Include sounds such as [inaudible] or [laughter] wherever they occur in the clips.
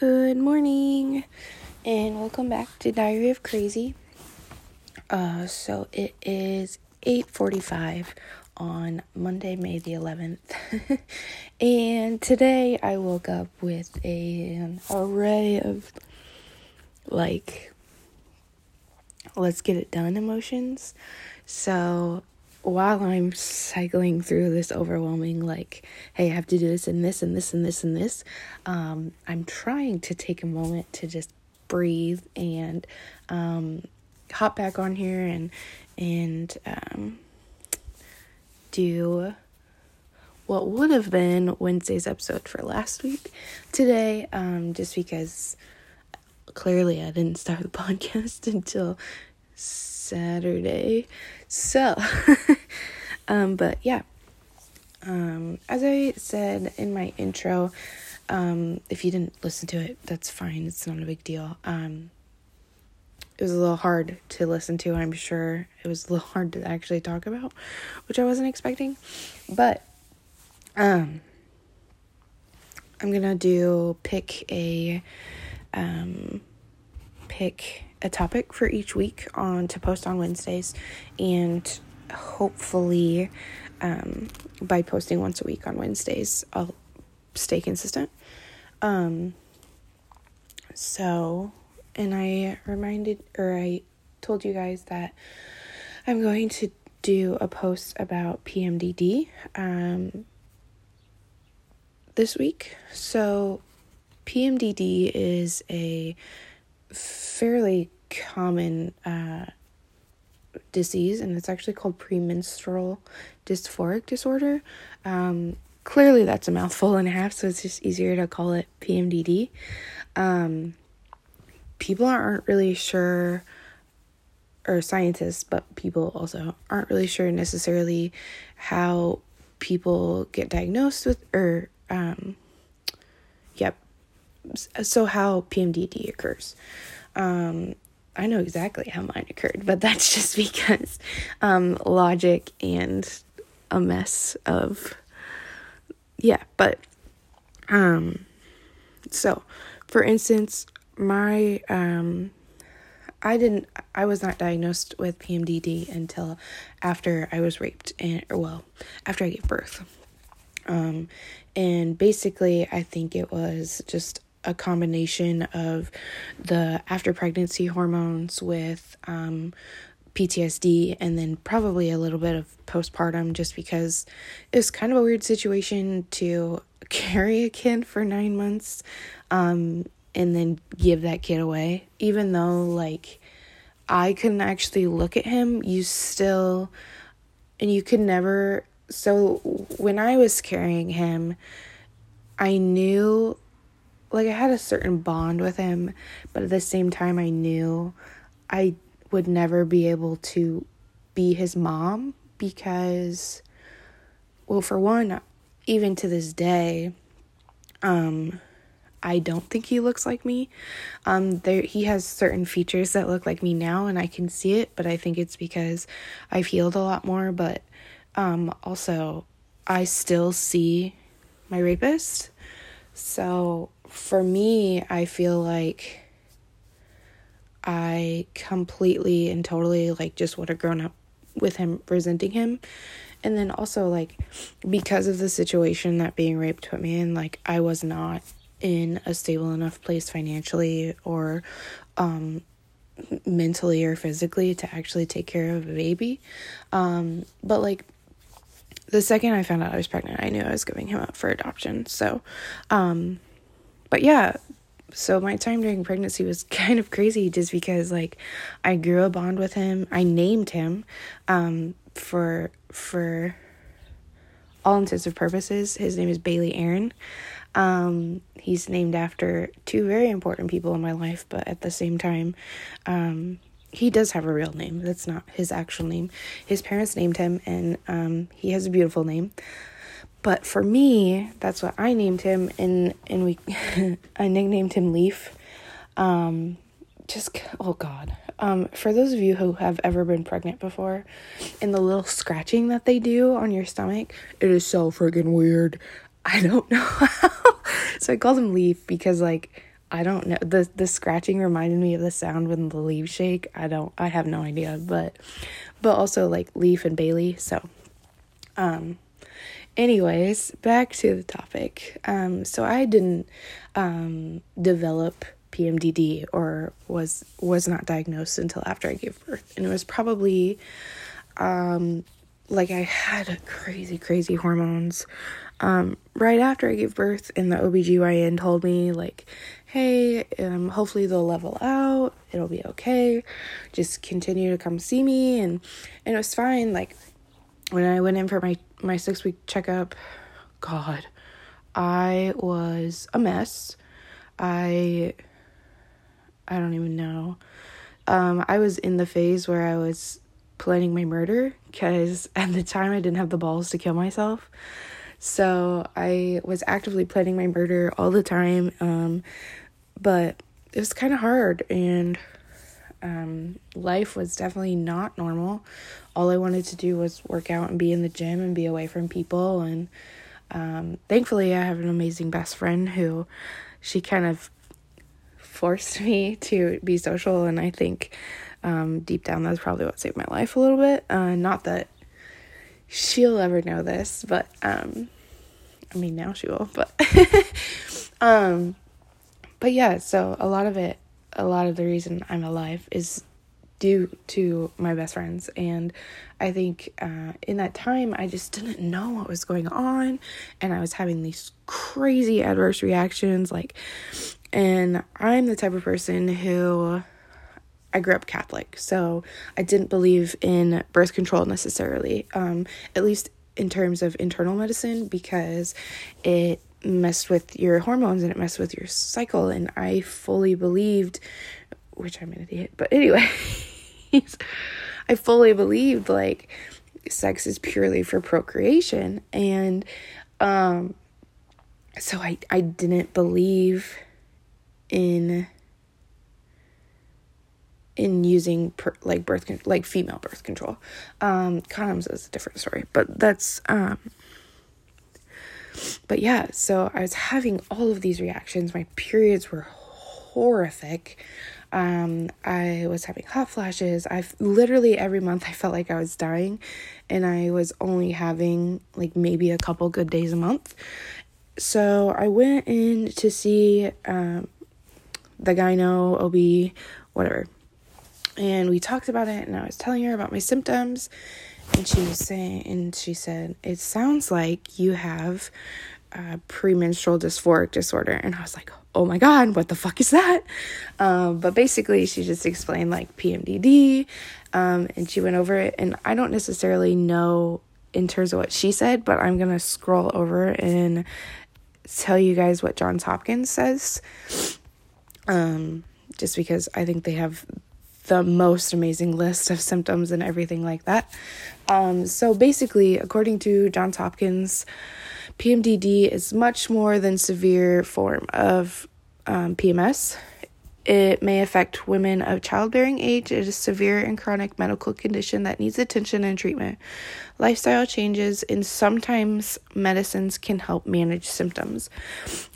Good morning, and welcome back to Diary of Crazy. Uh, so it is eight forty-five on Monday, May the eleventh, [laughs] and today I woke up with a, an array of like let's get it done emotions. So while I'm cycling through this overwhelming, like, hey, I have to do this and this and this and this and this, um, I'm trying to take a moment to just breathe and um, hop back on here and and um, do what would have been Wednesday's episode for last week today, um, just because clearly I didn't start the [laughs] podcast until Saturday. So, [laughs] um, but yeah, um, as I said in my intro, um, if you didn't listen to it, that's fine. It's not a big deal. Um, it was a little hard to listen to. I'm sure it was a little [laughs] hard to actually talk about, which I wasn't expecting. But um, I'm gonna do pick a um, pick a topic for each week on to post on Wednesdays, and hopefully, um, by posting once a week on Wednesdays, I'll stay consistent. Um, so, and I reminded or I told you guys that I'm going to do a post about PMDD um, this week. So, PMDD is a fairly common uh, disease, and it's actually called premenstrual dysphoric disorder. Um, clearly, that's a mouthful and a half, so it's just easier to call it PMDD. Um, people aren't really sure, or scientists, but people also aren't really sure necessarily how people get diagnosed with, or, um. So, how PMDD occurs. Um, I know exactly how mine occurred, but that's [laughs] just because um, logic and a mess of yeah. But um, so for instance, my um, I didn't. I was not diagnosed with PMDD until after I was raped and or well after I gave birth. Um, and basically, I think it was just a combination of the after pregnancy hormones with um, PTSD and then probably a little bit of postpartum just because it's kind of a weird situation to [laughs] carry a kid for nine months um, and then give that kid away. Even though, like, I couldn't actually look at him, you still, and you could never. So when I was carrying him, I knew like I had a certain bond with him, but at the same time I knew I would never be able to be his mom because well for one even to this day um I don't think he looks like me. Um there he has certain features that look like me now and I can see it, but I think it's because I've healed a lot more, but um also I still see my rapist. So for me, I feel like I completely and totally like just would have grown up with him resenting him. And then also like because of the situation that being raped put me in, like I was not in a stable enough place financially or um mentally or physically to actually take care of a baby. Um but like the second I found out I was pregnant, I knew I was giving him up for adoption. So um but yeah, so my time during pregnancy was [laughs] kind of crazy just because like I grew a bond with him. I named him um for for all intents and purposes. His name is Bailey Aaron. Um he's named after two very important people in my life, but at the same time um he does have a real name. That's not his actual name. His parents named him and um he has a beautiful name. But for me, that's what I named him, and and we, [laughs] I nicknamed him Leaf. Um, just oh god. Um, for those of you who have ever been pregnant before, and the little scratching that they do on your stomach, it is so freaking weird. I don't [laughs] know so I called him Leaf because like I don't know. The the scratching reminded me of the sound when the leaves shake. I don't I have no idea, but but also like leaf and Bailey. So um anyways, back to the topic. Um so I didn't um develop PMDD or was was not diagnosed until after I gave birth. And it was probably um like I had crazy crazy hormones um right after I gave birth and the OBGYN told me like hey, um hopefully they'll level out. It'll be okay. Just continue to come see me and and it was fine like when I went in for my my 6 week checkup, god, I was a mess. I I don't even know. Um, I was in the phase where I was planning my murder because at the time I didn't have the balls to kill myself. So I was actively planning my murder all the time. Um, but it was kind of hard and um, life was definitely not normal. All I wanted to do was work out and be in the gym and be away from people. And um, thankfully, I have an amazing best friend who she kind of forced [laughs] me to be social, and I think um, deep down that's probably what saved my life a little bit. Uh, not that she'll ever know this, but um, I mean now she will, but [laughs] um, but yeah. So a lot of it, a lot of the reason I'm alive is due to my best friends. And i think uh, in that time i just didn't know what was going on. And i was having these crazy adverse reactions like and I'm the type of person who I grew up Catholic, so I didn't believe in birth control necessarily, um, at least in terms of internal medicine, because it messed with your hormones and it messed with your cycle. And I fully believed, which I'm an idiot, but anyway, [laughs] [laughs] I fully believed like sex is purely for procreation. And um, so I, I didn't believe in in using per, like birth con- like female birth control. Um, condoms is a different story, but that's um. But yeah, so I was having all of these reactions. My periods were horrific. Um, I was having hot flashes. I literally every month I felt like I was dying, and I was only having like maybe a couple good days a month. So I went in to see um, the gyno, OB, whatever. And we talked about it, and I was telling her about my symptoms, and she was saying, and she said, It sounds like you have premenstrual dysphoric disorder. And I was like, Oh my God, what the fuck is that? Um, but basically, she just explained like PMDD, um, and she went over it. And I don't necessarily know in terms of what she said, but I'm gonna scroll over and tell you guys what Johns Hopkins says um, just because I think they have the most amazing list of symptoms and everything like that. Um, so basically, according to Johns Hopkins, PMDD is much more than severe form of um, PMS. It may affect women of childbearing age. It is a severe and chronic medical condition that needs attention and treatment. Lifestyle changes and sometimes medicines can help manage symptoms.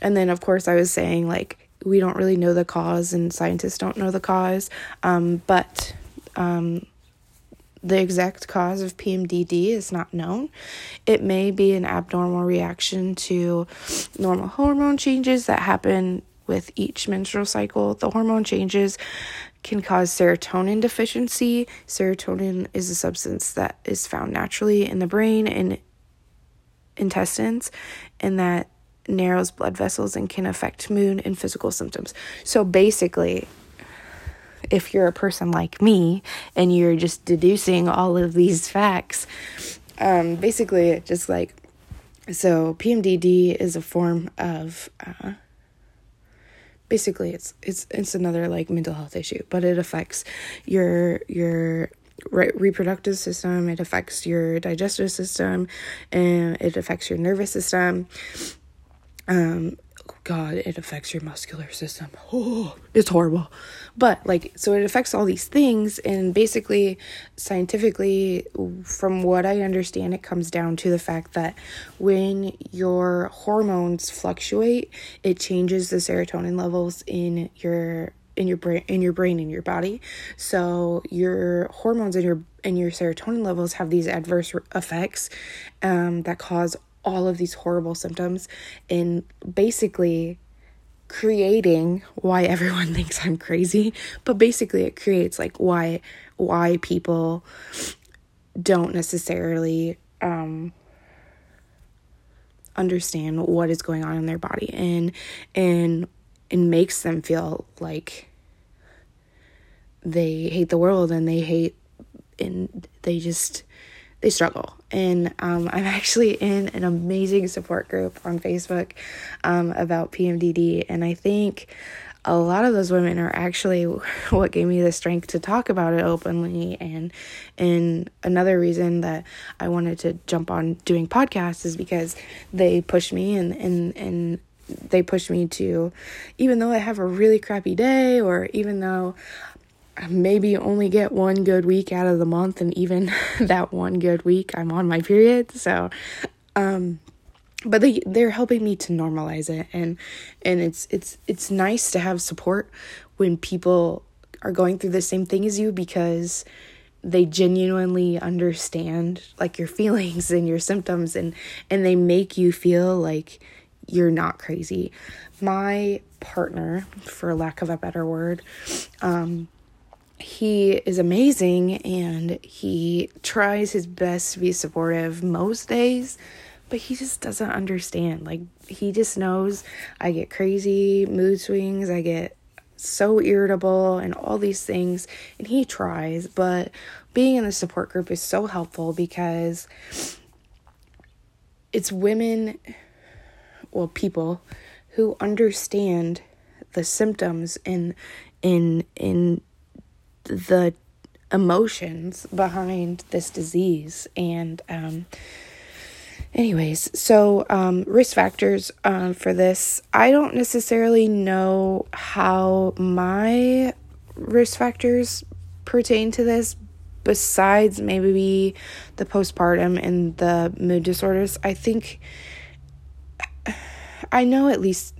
And then, of course, I was saying like we don't really know the cause, and scientists don't know the cause. Um, but um, the exact cause of PMDD is not known. It may be an abnormal reaction to normal hormone changes that happen with each menstrual cycle. The hormone changes can cause serotonin deficiency. Serotonin is a substance that is found naturally in the brain and intestines, and that narrows blood vessels and can affect mood and physical symptoms. So basically, if you're a person like me and you're just deducing all of these facts, um, basically, just like so, PMDD is a form of. Uh, basically it's it's it's another like mental health issue but it affects your your re- reproductive system it affects your digestive system and it affects your nervous system um, god it affects your muscular system. Oh [gasps] it's horrible. But like so it affects all these things and basically scientifically from what i understand it comes down to the fact that when your hormones fluctuate it changes the serotonin levels in your in your brain in your brain in your body. So your hormones and your and your serotonin levels have these adverse effects um, that cause all of these horrible symptoms in basically creating why everyone [laughs] thinks I'm crazy, but basically it creates like why why people don't necessarily um understand what is going on in their body and and and makes them feel like they hate the world and they hate and they just they struggle. And um, I'm [laughs] actually in an amazing support group on Facebook um, about PMDD. And I think a lot of those women are actually [laughs] what gave me the strength to talk about it openly and and another reason that I wanted to jump on doing podcasts is because they pushed me and and and they pushed me to even though I have a really crappy day or even though maybe only get one good week out of the month and even [laughs] that one good week I'm on my period so um but they they're helping me to normalize it and and it's it's it's nice to have support when people are going through the same thing as you because they genuinely understand like your [laughs] feelings and your symptoms and and they make you feel like you're not crazy. My partner for lack of a better word um he is amazing and he tries his best to be supportive most days, but he just doesn't understand. Like, he just knows I get crazy mood swings, I get so irritable, and all these things, and he tries, but being in the support group is so helpful because it's women, well, people who understand the symptoms and in in the emotions behind this disease. And um anyways so um risk factors um for this i don't necessarily know how my risk factors pertain to this besides maybe the postpartum and the mood disorders. I think i know at least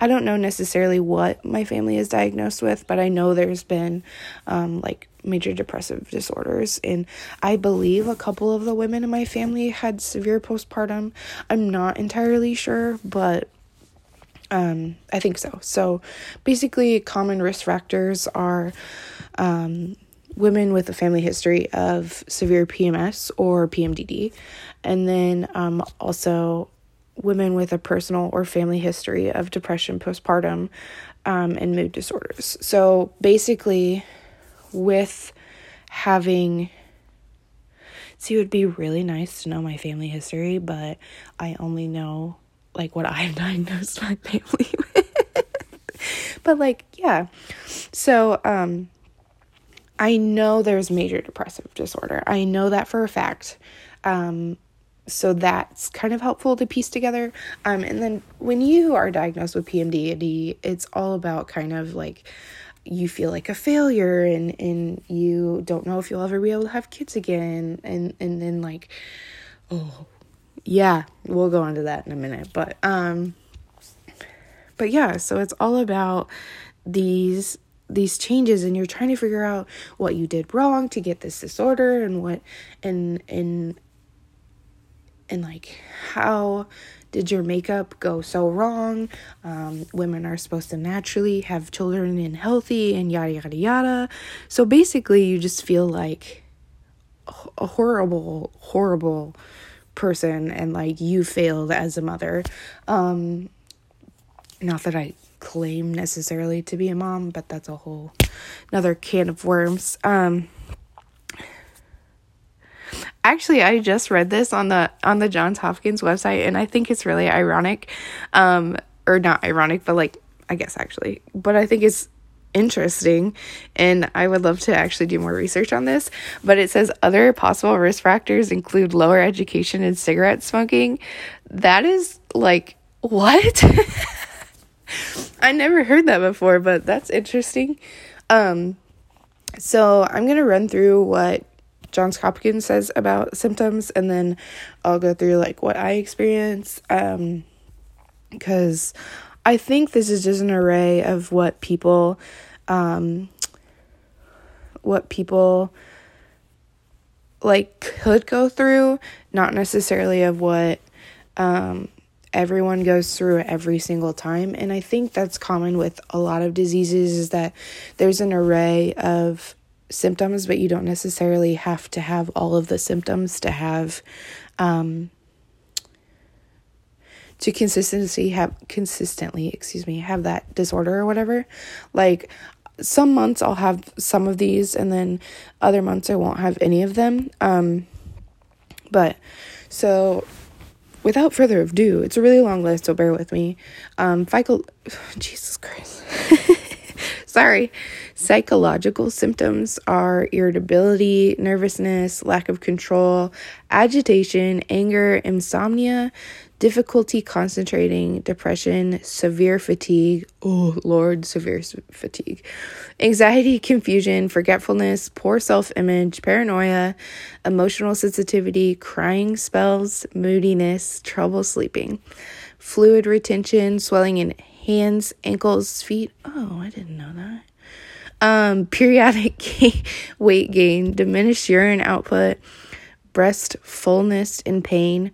I don't know necessarily what my family is diagnosed with, but I know there's been um, like major depressive disorders. And I believe a couple of the women in my family had severe postpartum. I'm not entirely sure, but um, I think so. So basically, common risk factors are. Um, women with a family history of severe PMS or PMDD, and then um, also women with a personal or family history of depression postpartum um, and mood disorders. So basically, with having see, it would be really nice to know my family history, but I only know like what I've [laughs] diagnosed my family [laughs] with. but like, yeah. So, um, I know there's major depressive disorder. I know that for a fact. Um, so that's kind of helpful to piece together. Um, and then when you are diagnosed with PMDD, it's all about kind of like you feel like a failure and and you don't know if you'll ever be able to have kids again and and then like oh yeah we'll go into that in a minute but um but yeah so it's all about these these changes and you're trying to figure out what you did wrong to get this disorder and what and and and like how did your makeup go so wrong? Um, women are supposed to naturally have children and healthy and yada yada yada. So basically, you just feel like a horrible, horrible person and like you failed as a mother. Um, not that I claim necessarily to be a mom, but that's a whole another can of worms. Um, actually I just read this on the on the Johns Hopkins website and I think it's really ironic um or not ironic but like I guess actually but I think it's interesting and I would love to actually do more research on this but it says other possible risk factors include lower education and cigarette smoking that is like what? [laughs] I never heard that before, but that's interesting. Um, so I'm going to run through what Johns Hopkins says about symptoms and then I'll go through like what I experience. Um, because I think this is just an array of what people, um, what people like could go through, not necessarily of what um, everyone goes through every single time. And I think that's common with a lot of diseases is that there's an array of symptoms, but you don't necessarily have to have all of the symptoms to have um, to consistency have consistently excuse me have that disorder or whatever like some months I'll have some of these and then other months I won't have any of them. Um, but so without further ado, it's a really long list, so bear with me. Um, psycho- [sighs] Jesus Christ. [laughs] Sorry. Psychological symptoms are irritability, nervousness, lack of control, agitation, anger, insomnia, difficulty concentrating, depression, severe fatigue. Oh, Lord, severe fatigue. Anxiety, confusion, forgetfulness, poor self image, paranoia, emotional sensitivity, crying spells, moodiness, trouble sleeping, fluid retention, swelling in hands, ankles, feet. Oh, I didn't know that. Um, periodic [laughs] weight gain, diminished urine output, breast fullness and pain.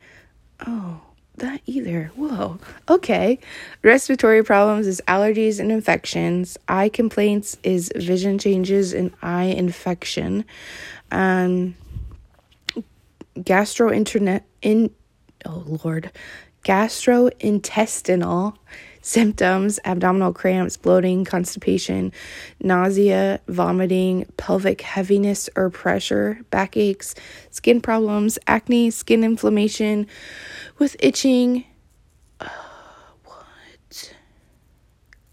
Oh, that either. Whoa. Okay. Respiratory problems is allergies and infections. Eye complaints is vision changes and eye infection. Um gastrointestinal in oh lord. Gastrointestinal symptoms abdominal cramps, bloating, constipation, nausea, vomiting, pelvic heaviness or pressure, backaches, skin problems, acne, skin inflammation with itching. Uh, what?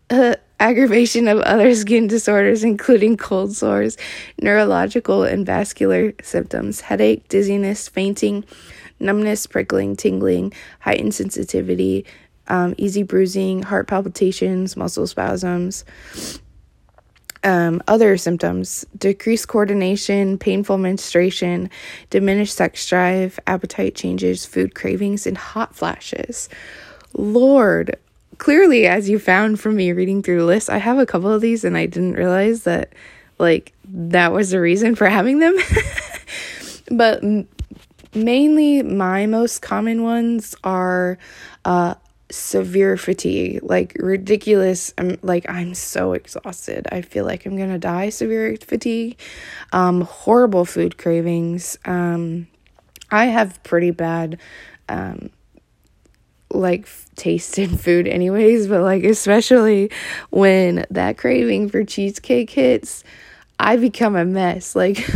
Uh, aggravation of other skin disorders, including cold sores, neurological and vascular symptoms, headache, dizziness, fainting, numbness, prickling, tingling, heightened sensitivity, um, easy bruising, heart palpitations, muscle spasms. Um, other symptoms decreased coordination, painful menstruation, diminished sex drive, appetite changes, food cravings, and hot flashes. Lord, clearly, as you found from me reading through the list, I have a couple of these and I didn't realize that, like, that was the reason for having them. [laughs] but mainly, my most common ones are uh, severe fatigue, like ridiculous. I'm like I'm so exhausted. I feel like I'm to die severe fatigue. Um horrible food cravings. Um I have pretty bad um like taste in food anyways, but like especially when that craving for cheesecake hits, I become a mess. Like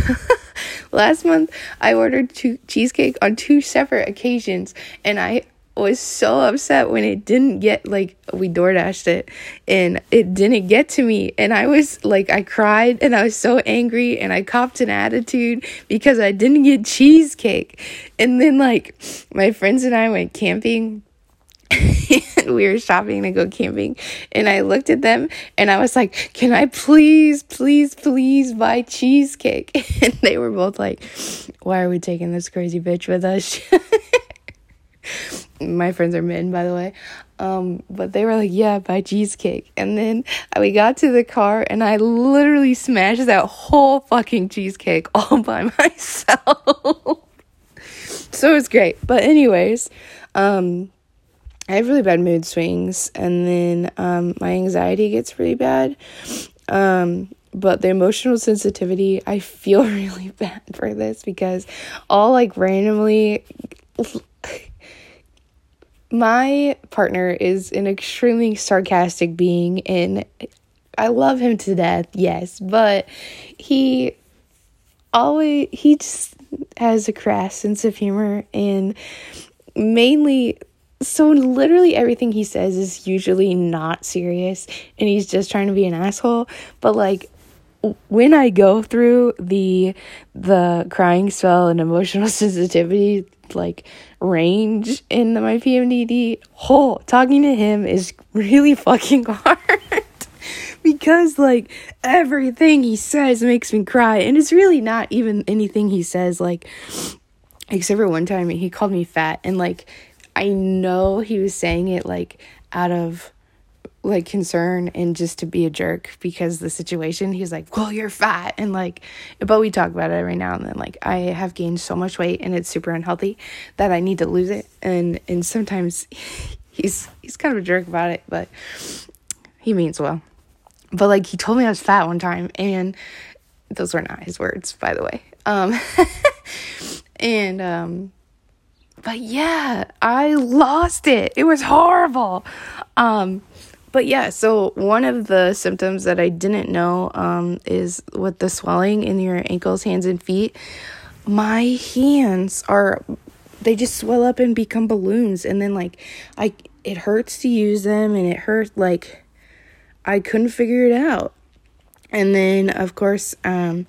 [laughs] last month I ordered two cheesecake on two separate occasions and I was so upset when it didn't get like we door dashed it and it didn't get to me and i was like i cried and i was so angry and i copped an attitude because i didn't get cheesecake and then like my friends and i went camping [laughs] we were shopping to go camping and I looked at them and I was like, "Can I please, please, please buy cheesecake?" [laughs] And they were both like, "Why are we taking this crazy bitch with us?" [laughs] my friends are men, by the way. Um, but they were like, yeah, buy cheesecake. And then we got to the car and I literally smashed that whole fucking cheesecake [laughs] all by myself. [laughs] so it was great. But, anyways, um, I have really bad mood swings and then um, my anxiety gets really bad. Um, but the emotional sensitivity, I feel [laughs] really bad for this because all like randomly my partner is an extremely sarcastic being and I love him to death, yes, but he always he just has a crass sense of humor and mainly so literally everything he says is usually not serious and he's just trying to be an asshole, but like when I go through the the crying spell and emotional [laughs] sensitivity like range in my PMDD, whole talking to him is really fucking [laughs] hard. Because like everything he says makes me cry. And it's really not even anything he says like except for one time he called me fat. And like I know he was saying it like out of like concern and just to be a jerk because the situation he's like well you're fat and like but we talk about it every now and then like i have gained so much weight and it's super unhealthy that i need to lose it and and sometimes [laughs] he's he's kind of a jerk about it but he means well. But like he told me i was fat one time and those were not his words by the way. Um [laughs] and um but yeah i lost it. It was horrible. Um but yeah, so one of the symptoms that I didn't know um, is with the swelling in your ankles, hands, and feet. My hands are, they just swell up and become balloons. And then, like, I, it hurts to use them and it hurt, like, I couldn't figure it out. And then, of course, um,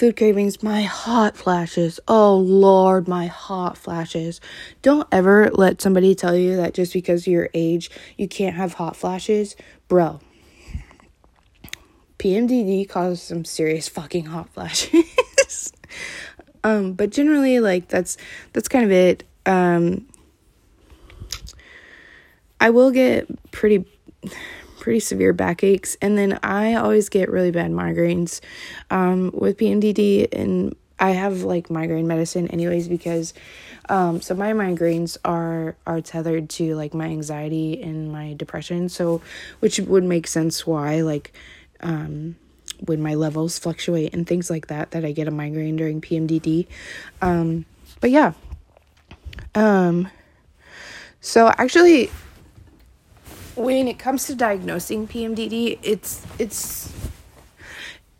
food cravings, my hot flashes. Oh Lord, my hot flashes. Don't ever let somebody tell you that just because of your age you can't have hot flashes. Bro. PMDD causes some serious fucking hot [laughs] flashes. um, but generally like that's that's kind of it. Um I will get pretty pretty severe backaches. And then I always get really bad migraines um, with PMDD. And I have like migraine medicine anyways because um, so my migraines are are tethered to like my anxiety and my depression. So which would make sense why like um, when my levels fluctuate and things like that that I get a migraine during PMDD. Um, but yeah. Um so actually when it comes to diagnosing PMDD, it's it's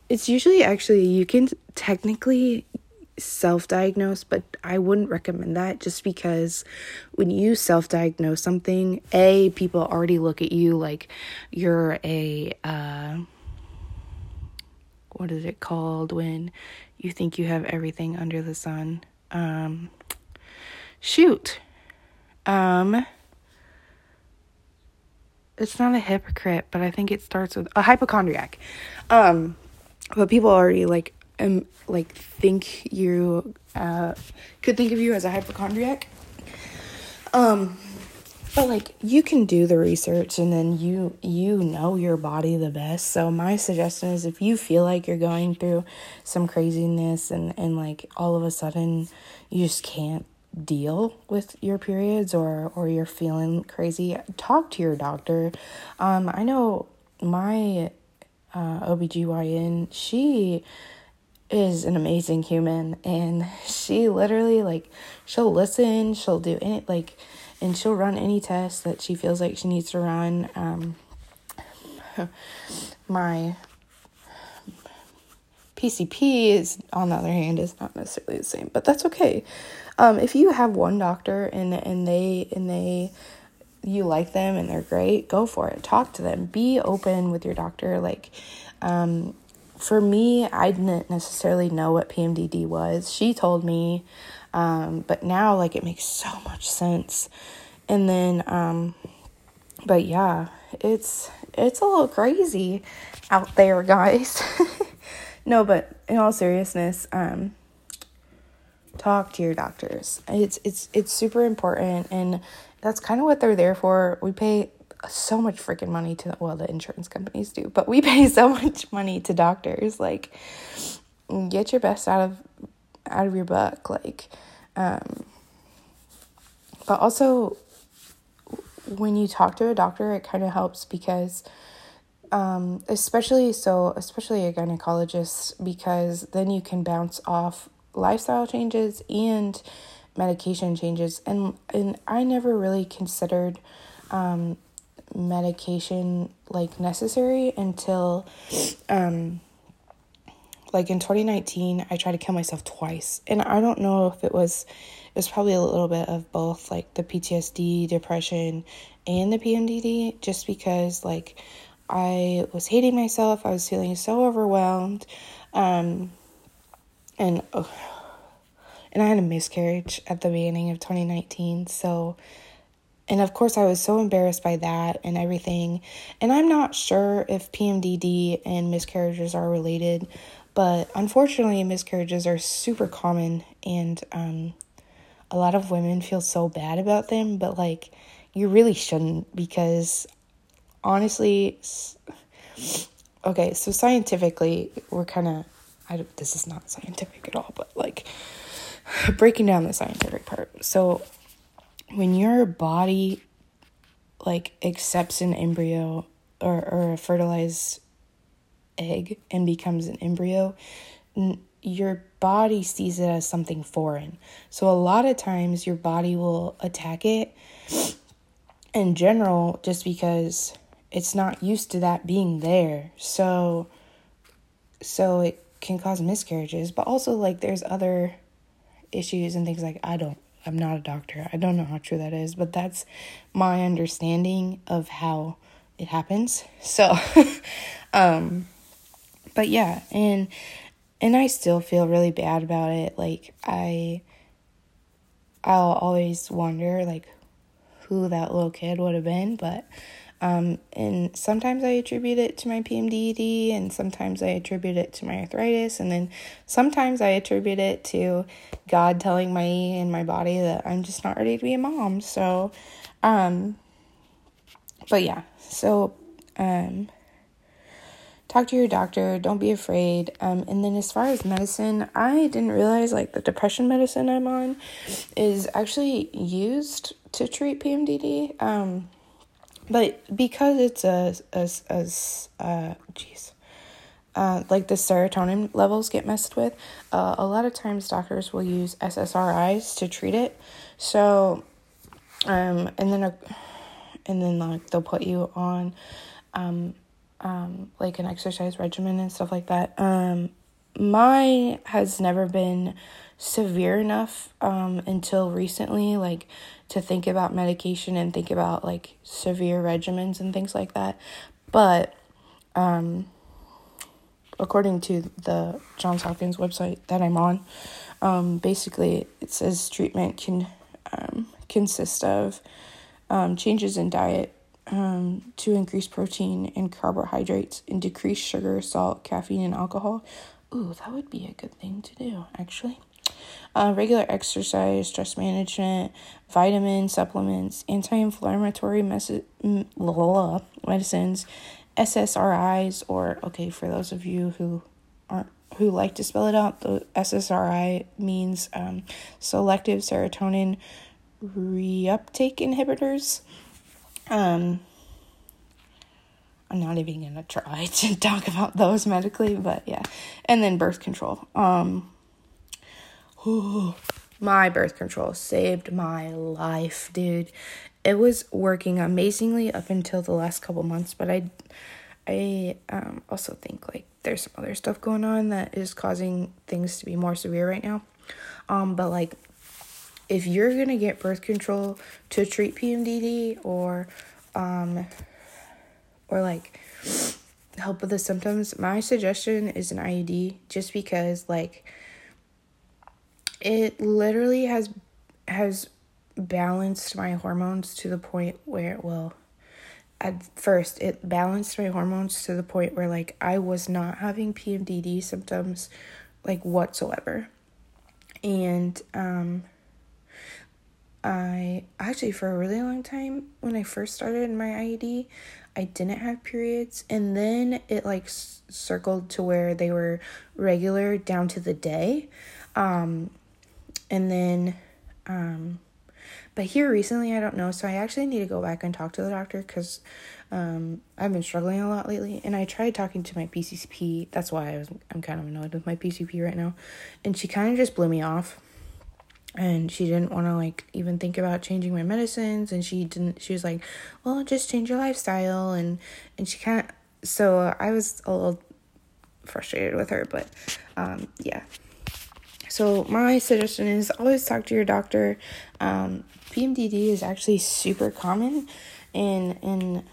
it's usually actually you can technically self-diagnose, but I wouldn't recommend that just because when you self-diagnose something, a people already look at you like you're a uh what is it called when you think you have everything under the sun? Um shoot. Um it's not a hypocrite, but I think it starts with a hypochondriac. Um, but people already like um like think you uh could think of you as a hypochondriac. Um, but like you can do the research and then you you know your body the best. So my suggestion is if you feel like you're going through some craziness and and like all of a sudden you just can't deal with your periods or or you're feeling crazy talk to your doctor. Um i know my uh OBGYN she is an amazing human and she literally like she'll listen she'll do any like and she'll run any test that she feels like she needs to run. Um [laughs] my PCP is on the other hand is not necessarily the same but that's okay um, if you have one doctor and and they and they you like them and they're great, go for it. Talk to them. Be open with your doctor. Like, um, for me, I didn't necessarily know what PMDD was. She told me, um, but now like it makes so much sense. And then, um, but yeah, it's it's a little crazy out there, [laughs] guys. no, but in all seriousness, um, talk to your doctors. It's it's it's super important and that's kind of what they're there for. We pay so much freaking money to well the insurance companies do, but we [laughs] pay so much money to doctors like get your best out of out of your buck like um but also when you talk to a doctor it kind of helps because um especially so especially a gynecologist because then you can bounce off lifestyle changes and medication changes and and I never really considered um, medication like necessary until um, like in 2019 I tried to kill myself twice and I don't know if it was it was probably a little bit of both like the PTSD, depression and the PMDD just because like I was hating myself. I was feeling so overwhelmed. Um, and oh, and I had a miscarriage at the beginning of 2019. So and of course I was so embarrassed by that and everything. And I'm not sure if PMDD and miscarriages are related, but unfortunately miscarriages are super common and um a lot of women feel so bad about them, but like you really shouldn't because honestly okay, so scientifically we're kind of I this is not scientific at all, but like [sighs] breaking down the scientific part. So when your body like accepts an embryo or, or a fertilized egg and becomes an embryo, n- your body sees it as something foreign. So a lot of times your body will attack it [sniffs] in general just because it's not used to that being there. So so it can cause miscarriages, but also like there's other issues and things like I don't I'm not a doctor. I don't know how true that is, but that's my understanding of how it happens. So [laughs] um but yeah, and and I still feel really bad about it. Like I I'll always wonder like who that little kid would have been, but um, and sometimes I attribute it to my PMDD, and sometimes I attribute it to my arthritis, and then sometimes I attribute it to God telling me and my body that I'm just not ready to be a mom. So, um, but yeah, so um, talk to your doctor. Don't be afraid. Um, and then as far as medicine, I didn't realize like the depression medicine I'm on is actually used to treat PMDD. Um but because it's a as as uh jeez uh, like the serotonin levels get messed with, uh, a lot of times doctors will use SSRIs to treat it. So, um, and then, a, and then like they'll put you on, um, um, like an exercise regimen and stuff like that. Um, my has never been severe enough um, until recently, like to think about medication and think about like severe regimens and things like that. But um, according to the Johns Hopkins website that I'm on, um, basically it says treatment can um, consist of um, changes in diet um, to increase protein and carbohydrates and decrease sugar, salt, caffeine, and alcohol. Ooh, that would be a good thing to do, actually uh, regular exercise, stress management, vitamin supplements, anti-inflammatory mes- medicines, SSRIs, or okay, for those of you who aren't who like to spell it out, the SSRI means um, selective serotonin reuptake inhibitors. Um, I'm not even gonna try [laughs] to talk about those medically, but yeah, and then birth control. Um, [gasps] my birth control saved my life, dude. It was working amazingly up until the last couple months, but I I um also think like there's some other stuff going on that is causing things to be more severe right now. Um but like if you're to get birth control to treat PMDD or um or like help with the symptoms, my suggestion is an IUD just because like it literally has has balanced my hormones to the point where well at first it balanced my hormones to the point where like I was not having PMDD symptoms like whatsoever. And um I actually for a really long time when I first started my IUD, I didn't have periods and then it like circled to where they were regular down to the day. Um and then um but here recently i don't know so i actually need to go back and talk to the doctor because um i've been struggling a lot lately. And i tried talking to my pcp that's why i was i'm kind of annoyed with my pcp right now. And she kind of just blew me off. And she didn't want to like even think about changing my medicines. And she didn't she was like well just change your lifestyle. And and she kind of so i was a little frustrated with her but um yeah so my suggestion is always talk to your doctor. Um, PMDD is actually super common, and and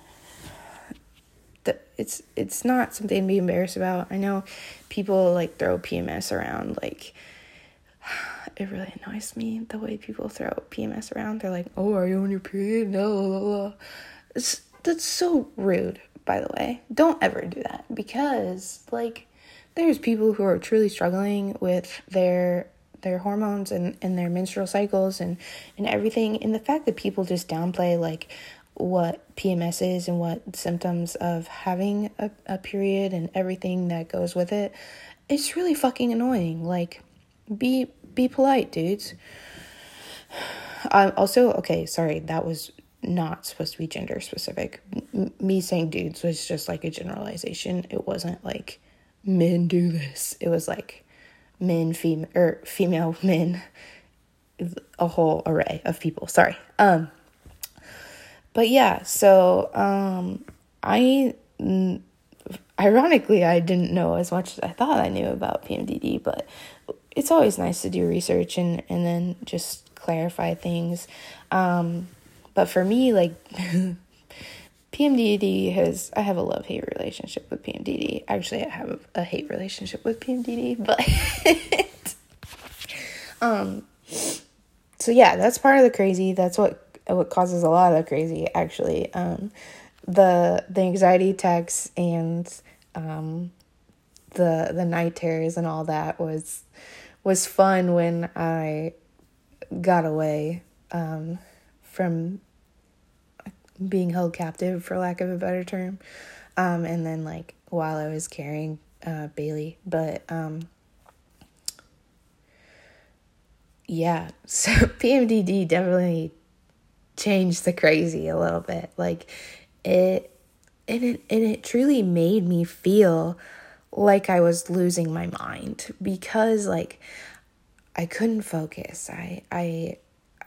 the it's it's not something to be embarrassed about. I know people like throw PMS around like [sighs] it really annoys me the way people throw PMS around. They're like, "Oh, are you on your period?" No, it's that's so rude. By the way, don't ever do that because like there's people who are truly struggling with their their hormones and, and their menstrual cycles and, and everything. And the fact that people just downplay like what PMS is and what symptoms of having a, a period and everything that goes with it, it's really fucking annoying. Like, be be polite, dudes. Um, also, okay, sorry, that was not supposed to be gender specific. M- me saying dudes was just like a generalization. It wasn't like men do this. It was like men, female, or female men, a whole array of people. Sorry. Um, but yeah, so um, I ironically I didn't know as much as I thought I knew about PMDD, but it's always nice to do research and and then just clarify things. Um, but for me, like [laughs] PMDD has I have a love hate relationship with PMDD. Actually, I have a hate relationship with PMDD, but [laughs] um so yeah, that's part of the crazy. That's what what causes a lot of the crazy actually. Um the the anxiety attacks and um the the night terrors and all that was was fun when I got away um from being held captive for lack of a better term. Um and then like while i was carrying uh bailey. But um yeah. [laughs] So pmdd definitely changed the crazy a little bit. Like it and it and it truly made me feel like i was losing my mind because like i couldn't focus. I i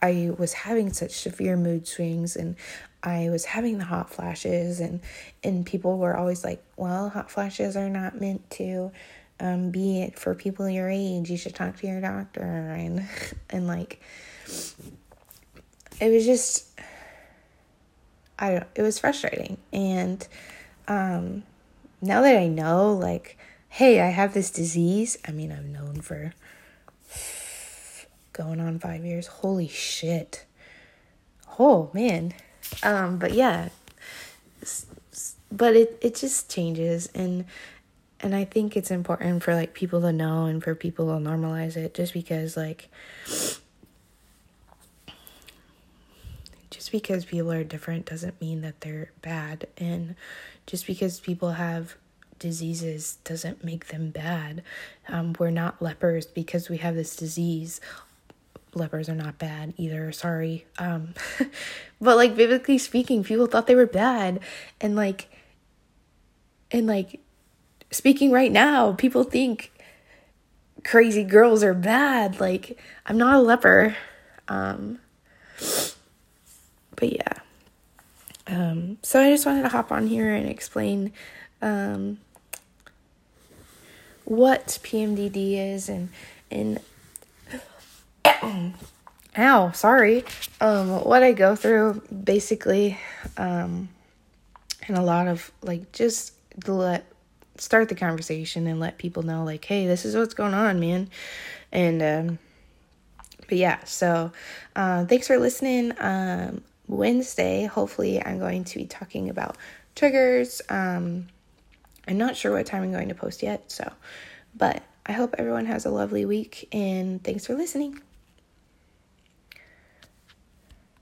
I was having such severe mood swings and I was having the hot flashes and and people were always like, "Well, hot flashes are not meant to um, be it for people your age. You should talk to your doctor." And [laughs] and like it was just I don't it was frustrating. And um now that I know like hey, I have this disease. I mean, I've known for [sighs] going on 5 years. Holy shit. Oh, man um, but yeah, but it it just changes and and I think it's important for like people to know and for people to normalize it just because like just because people are different doesn't mean that they're bad and just because people have diseases doesn't make them bad. Um, we're not lepers because we have this disease lepers are not bad either sorry um [laughs] but like biblically speaking people thought they were bad and like and like speaking right now people think crazy girls are bad like i'm not a leper um but yeah um so i just wanted to hop on here and explain um what pmdd is and and [coughs] ow, sorry. Um, what I go through basically, um, and a lot of like just let start the conversation and let people know like, hey, this is what's going on, man. And um, but yeah, so uh, thanks for listening. Um, Wednesday, hopefully, I'm going to be talking about triggers. Um, I'm not sure what time I'm going to post yet, so but I hope everyone has a lovely week and thanks for listening.